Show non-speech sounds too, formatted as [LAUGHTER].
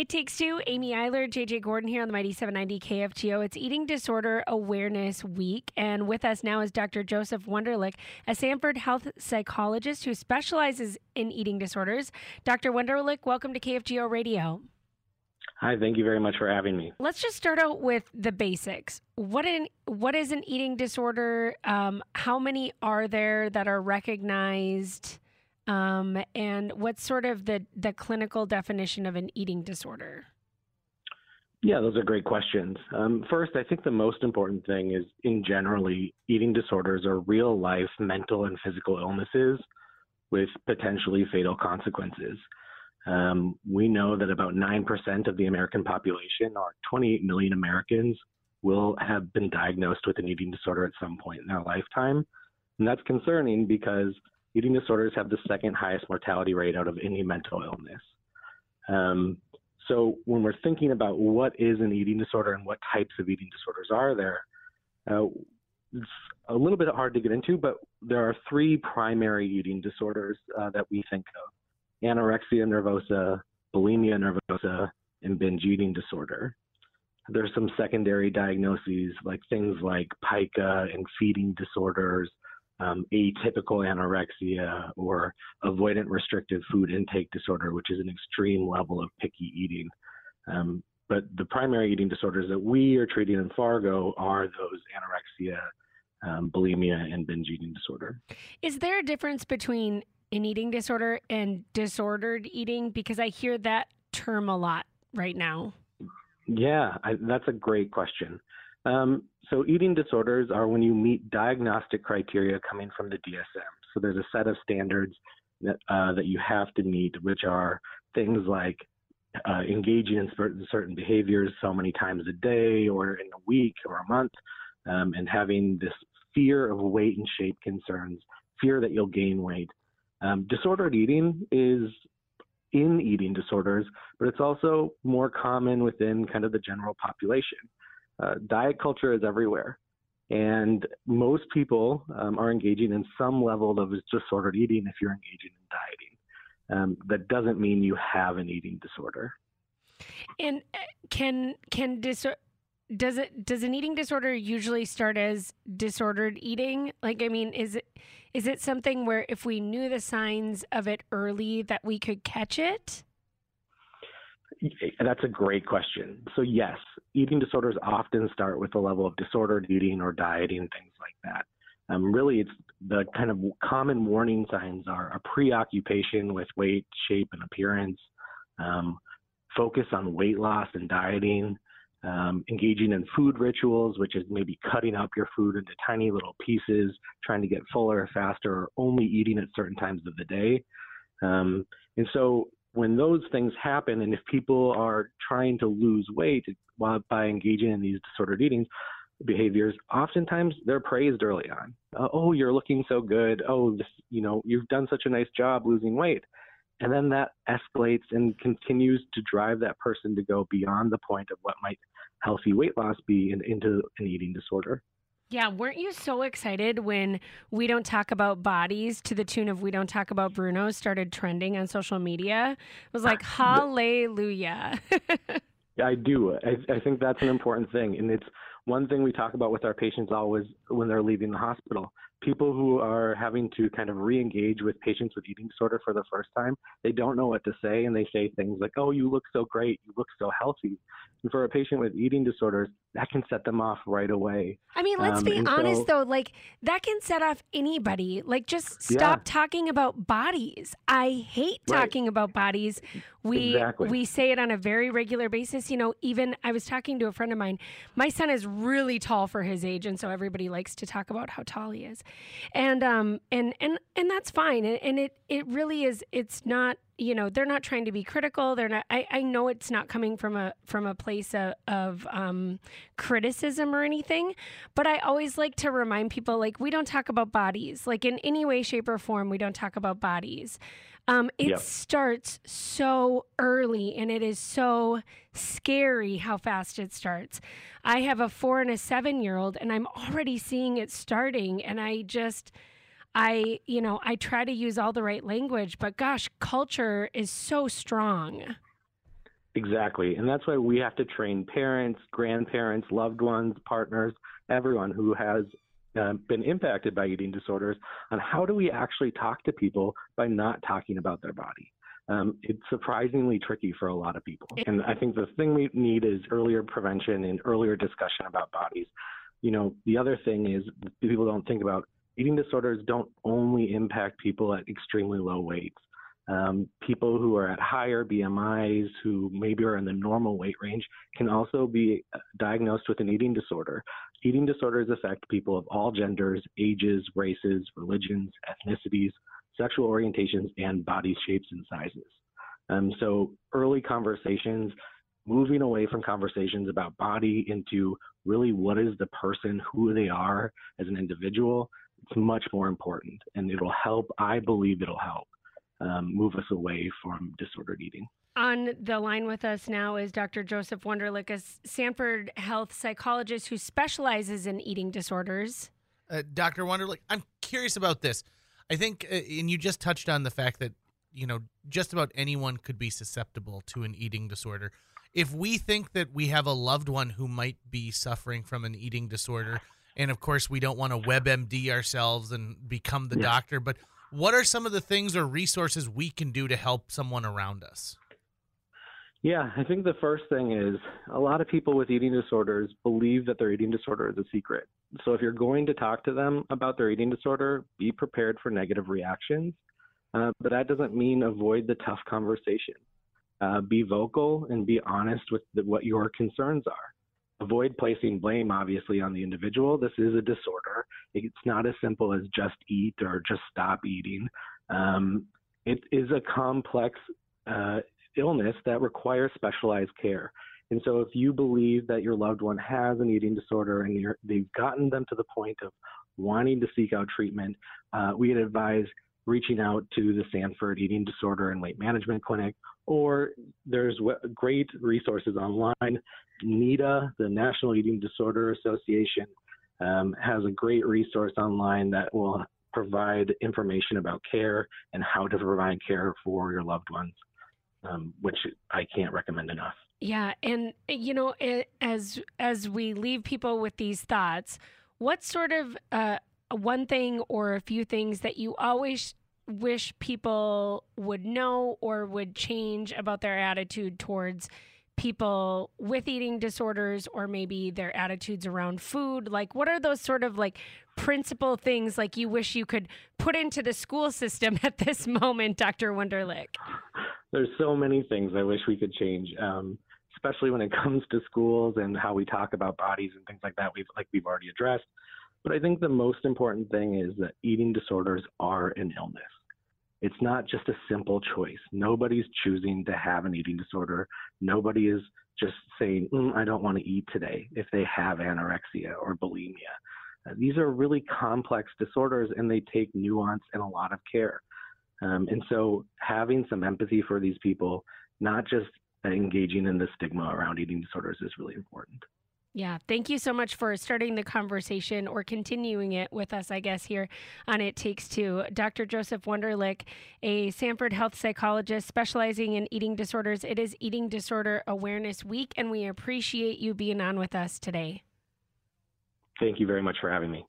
It takes two. Amy Eiler, JJ Gordon here on the Mighty 790 KFGO. It's Eating Disorder Awareness Week. And with us now is Dr. Joseph Wonderlich, a Sanford health psychologist who specializes in eating disorders. Dr. Wonderlich, welcome to KFGO Radio. Hi, thank you very much for having me. Let's just start out with the basics. What an what is an eating disorder? Um, how many are there that are recognized? Um, and what's sort of the the clinical definition of an eating disorder? Yeah, those are great questions. Um, first, I think the most important thing is, in generally, eating disorders are real life mental and physical illnesses with potentially fatal consequences. Um, we know that about 9% of the American population, or 28 million Americans, will have been diagnosed with an eating disorder at some point in their lifetime. And that's concerning because eating disorders have the second highest mortality rate out of any mental illness. Um, so when we're thinking about what is an eating disorder and what types of eating disorders are there, uh, it's a little bit hard to get into, but there are three primary eating disorders uh, that we think of anorexia nervosa, bulimia nervosa, and binge eating disorder. There's some secondary diagnoses like things like pica and feeding disorders, um, atypical anorexia, or avoidant restrictive food intake disorder, which is an extreme level of picky eating. Um, but the primary eating disorders that we are treating in Fargo are those anorexia, um, bulimia, and binge eating disorder. Is there a difference between an eating disorder and disordered eating? Because I hear that term a lot right now. Yeah, I, that's a great question. Um, so, eating disorders are when you meet diagnostic criteria coming from the DSM. So, there's a set of standards that, uh, that you have to meet, which are things like uh, engaging in certain, behaviors so many times a day or in a week or a month, um, and having this fear of weight and shape concerns, fear that you'll gain weight. Um, disordered eating is in eating disorders, but it's also more common within kind of the general population. Uh, diet culture is everywhere, and most people um, are engaging in some level of disordered eating if you're engaging in dieting. Um, that doesn't mean you have an eating disorder. And uh, can can dis- does it does an eating disorder usually start as disordered eating? Like I mean, is it is it something where if we knew the signs of it early that we could catch it? That's a great question. So yes, eating disorders often start with a level of disordered eating or dieting, things like that. Um, really, it's the kind of common warning signs are a preoccupation with weight, shape, and appearance, um, focus on weight loss and dieting, um, engaging in food rituals, which is maybe cutting up your food into tiny little pieces, trying to get fuller faster, or only eating at certain times of the day. Um, and so when those things happen, and if people are trying to lose weight while, by engaging in these disordered eating behaviors, oftentimes they're praised early on. Uh, oh, you're looking so good. Oh, this, you know, you've done such a nice job losing weight. And then that escalates and continues to drive that person to go beyond the point of what might healthy weight loss be in, into an eating disorder. Yeah, weren't you so excited when We Don't Talk About Bodies to the tune of We Don't Talk About Bruno started trending on social media? It was like, uh, hallelujah. [LAUGHS] yeah, I do. I, I think that's an important thing. And it's one thing we talk about with our patients always when they're leaving the hospital people who are having to kind of re-engage with patients with eating disorder for the first time, they don't know what to say and they say things like, "Oh, you look so great. You look so healthy." And for a patient with eating disorders, that can set them off right away. I mean, let's um, be honest so, though, like that can set off anybody. Like just stop yeah. talking about bodies. I hate talking right. about bodies. We exactly. we say it on a very regular basis. You know, even I was talking to a friend of mine. My son is really tall for his age and so everybody likes to talk about how tall he is. And um and and and that's fine. And, and it it really is it's not you know they're not trying to be critical they're not i, I know it's not coming from a from a place of, of um, criticism or anything but i always like to remind people like we don't talk about bodies like in any way shape or form we don't talk about bodies um, it yep. starts so early and it is so scary how fast it starts i have a four and a seven year old and i'm already seeing it starting and i just I, you know, I try to use all the right language, but gosh, culture is so strong. Exactly. And that's why we have to train parents, grandparents, loved ones, partners, everyone who has uh, been impacted by eating disorders on how do we actually talk to people by not talking about their body. Um, it's surprisingly tricky for a lot of people. And I think the thing we need is earlier prevention and earlier discussion about bodies. You know, the other thing is people don't think about eating disorders don't only impact people at extremely low weights. Um, people who are at higher BMIs, who maybe are in the normal weight range, can also be uh, diagnosed with an eating disorder. Eating disorders affect people of all genders, ages, races, religions, ethnicities, sexual orientations, and body shapes and sizes. Um, so early conversations, moving away from conversations about body into really what is the person, who they are as an individual, it's much more important. And it'll help, I believe it'll help um, move us away from disordered eating. On the line with us now is Dr. Joseph Wonderlich, a Sanford health psychologist who specializes in eating disorders. Uh, Dr. Wonderlich, I'm curious about this. I think, uh, and you just touched on the fact that, you know, just about anyone could be susceptible to an eating disorder. If we think that we have a loved one who might be suffering from an eating disorder, and of course we don't want to WebMD ourselves and become the yeah. doctor, but what are some of the things or resources we can do to help someone around us? Yeah, I think the first thing is a lot of people with eating disorders believe that their eating disorder is a secret. So if you're going to talk to them about their eating disorder, be prepared for negative reactions. Uh, but that doesn't mean avoid the tough conversation. Uh, be vocal and be honest with the, what your concerns are avoid placing blame, obviously, on the individual. This is a disorder. It's not as simple as just eat or just stop eating. Um, it is a complex uh, illness that requires specialized care. And so, if you believe that your loved one has an eating disorder and they've gotten them to the point of wanting to seek out treatment, uh, we'd advise reaching out to the Sanford Eating Disorder and Weight Management Clinic, or there's great resources online. NEDA, the National Eating Disorder Association, um, has a great resource online that will provide information about care and how to provide care for your loved ones, um, which I can't recommend enough. Yeah, and you know, as as we leave people with these thoughts, what sort of uh, one thing or a few things that you always wish people would know or would change about their attitude towards people with eating disorders or maybe their attitudes around food? Like what are those sort of like principal things like you wish you could put into the school system [LAUGHS] at this moment dr wonderlich? There's so many things i wish we could change um, especially when it comes to schools and how we talk about bodies and things like that. We've like we've already addressed but i think the most important thing is that eating disorders are an illness it's not just a simple choice. Nobody's choosing to have an eating disorder. Nobody is just saying, mm, I don't want to eat today if they have anorexia or bulimia. Uh, these are really complex disorders and they take nuance and a lot of care. Um, and so having some empathy for these people, not just engaging in the stigma around eating disorders, is really important. Yeah, thank you so much for starting the conversation or continuing it with us, I guess, here on It Takes Two. Dr. Joseph Wonderlich, a Sanford health psychologist specializing in eating disorders. It is Eating Disorder Awareness Week, and we appreciate you being on with us today. Thank you very much for having me.